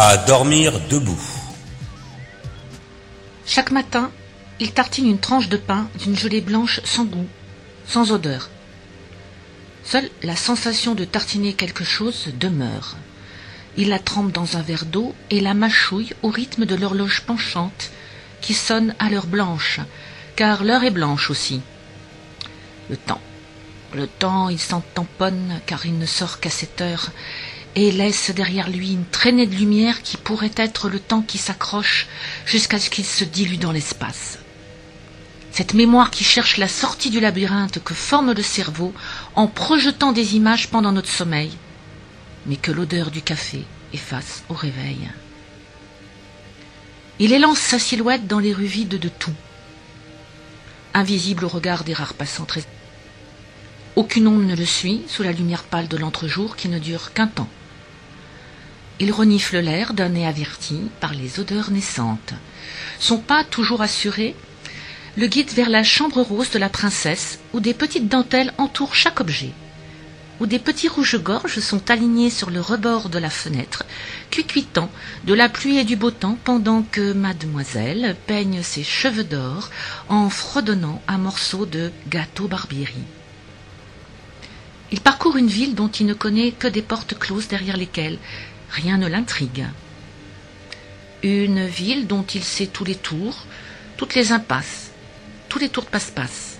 À dormir debout. Chaque matin, il tartine une tranche de pain d'une gelée blanche sans goût, sans odeur. Seule la sensation de tartiner quelque chose demeure. Il la trempe dans un verre d'eau et la mâchouille au rythme de l'horloge penchante qui sonne à l'heure blanche, car l'heure est blanche aussi. Le temps. Le temps, il s'en tamponne car il ne sort qu'à cette heure et laisse derrière lui une traînée de lumière qui pourrait être le temps qui s'accroche jusqu'à ce qu'il se dilue dans l'espace. Cette mémoire qui cherche la sortie du labyrinthe que forme le cerveau en projetant des images pendant notre sommeil, mais que l'odeur du café efface au réveil. Il élance sa silhouette dans les rues vides de tout, invisible au regard des rares passants très... Aucune ombre ne le suit sous la lumière pâle de l'entrejour qui ne dure qu'un temps. Il renifle l'air d'un nez averti par les odeurs naissantes. Son pas toujours assuré le guide vers la chambre rose de la princesse, où des petites dentelles entourent chaque objet, où des petits rouges-gorges sont alignés sur le rebord de la fenêtre, cuicuitant de la pluie et du beau temps pendant que mademoiselle peigne ses cheveux d'or en fredonnant un morceau de gâteau Barbieri. Il parcourt une ville dont il ne connaît que des portes closes derrière lesquelles rien ne l'intrigue. Une ville dont il sait tous les tours, toutes les impasses, tous les tours de passe-passe.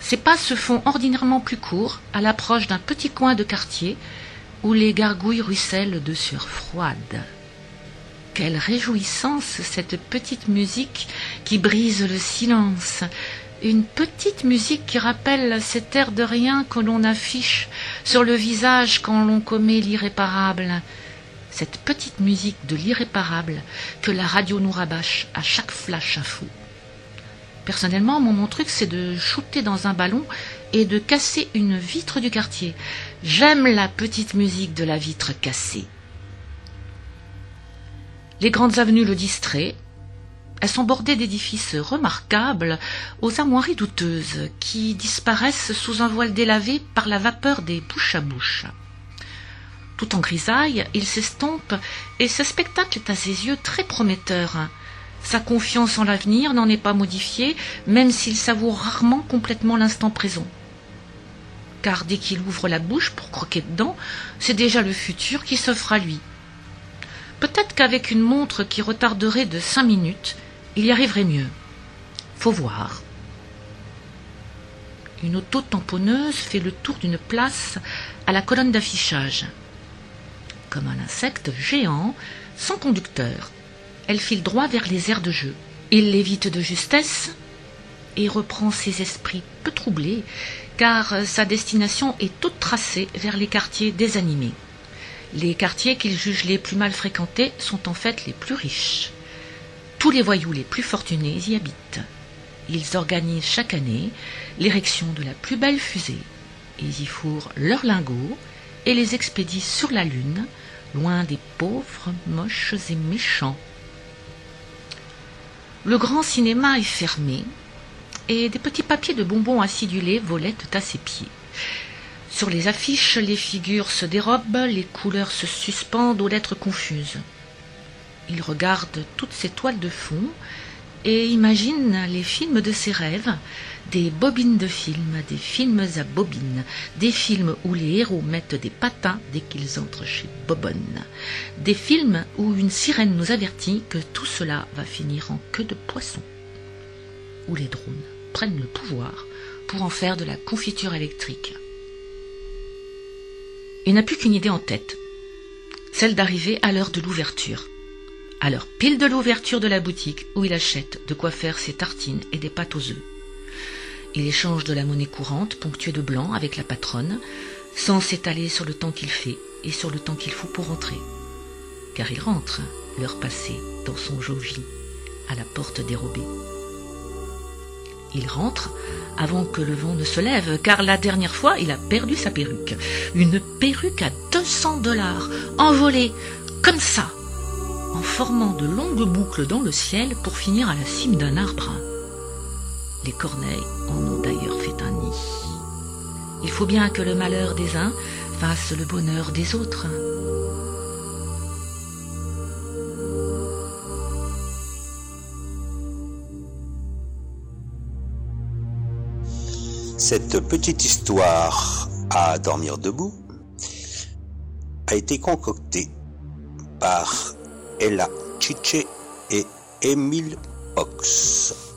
Ses pas se font ordinairement plus courts à l'approche d'un petit coin de quartier où les gargouilles ruissellent de sueur froide. Quelle réjouissance cette petite musique qui brise le silence, une petite musique qui rappelle cet air de rien que l'on affiche sur le visage quand l'on commet l'irréparable. Cette petite musique de l'irréparable que la radio nous rabâche à chaque flash info. Personnellement, mon, mon truc, c'est de shooter dans un ballon et de casser une vitre du quartier. J'aime la petite musique de la vitre cassée. Les grandes avenues le distraient, elles sont bordées d'édifices remarquables aux armoiries douteuses qui disparaissent sous un voile délavé par la vapeur des bouches à bouche. Tout en grisaille, il s'estompe et ce spectacle est à ses yeux très prometteur. Sa confiance en l'avenir n'en est pas modifiée, même s'il savoure rarement complètement l'instant présent. Car dès qu'il ouvre la bouche pour croquer dedans, c'est déjà le futur qui s'offre à lui. Peut-être qu'avec une montre qui retarderait de cinq minutes, il y arriverait mieux. Faut voir. Une auto tamponneuse fait le tour d'une place à la colonne d'affichage. Comme un insecte géant, sans conducteur, elle file droit vers les aires de jeu. Il l'évite de justesse et reprend ses esprits peu troublés, car sa destination est toute tracée vers les quartiers désanimés. Les quartiers qu'il juge les plus mal fréquentés sont en fait les plus riches. Tous les voyous les plus fortunés y habitent. Ils organisent chaque année l'érection de la plus belle fusée. Ils y fourrent leurs lingots et les expédient sur la Lune, loin des pauvres, moches et méchants. Le grand cinéma est fermé et des petits papiers de bonbons acidulés volettent à ses pieds. Sur les affiches, les figures se dérobent, les couleurs se suspendent aux lettres confuses. Il regarde toutes ces toiles de fond et imagine les films de ses rêves, des bobines de films, des films à bobines, des films où les héros mettent des patins dès qu'ils entrent chez Bobonne, des films où une sirène nous avertit que tout cela va finir en queue de poisson, où les drones prennent le pouvoir pour en faire de la confiture électrique. Il n'a plus qu'une idée en tête, celle d'arriver à l'heure de l'ouverture. L'heure pile de l'ouverture de la boutique où il achète de quoi faire ses tartines et des pâtes aux œufs. Il échange de la monnaie courante ponctuée de blanc avec la patronne, sans s'étaler sur le temps qu'il fait et sur le temps qu'il faut pour rentrer. Car il rentre, l'heure passée, dans son jovi, à la porte dérobée. Il rentre avant que le vent ne se lève, car la dernière fois, il a perdu sa perruque. Une perruque à 200 dollars, envolée, comme ça, en formant de longues boucles dans le ciel pour finir à la cime d'un arbre. Les corneilles en ont d'ailleurs fait un nid. Il faut bien que le malheur des uns fasse le bonheur des autres. Cette petite histoire à dormir debout a été concoctée par Ella Chiche et Emile Box.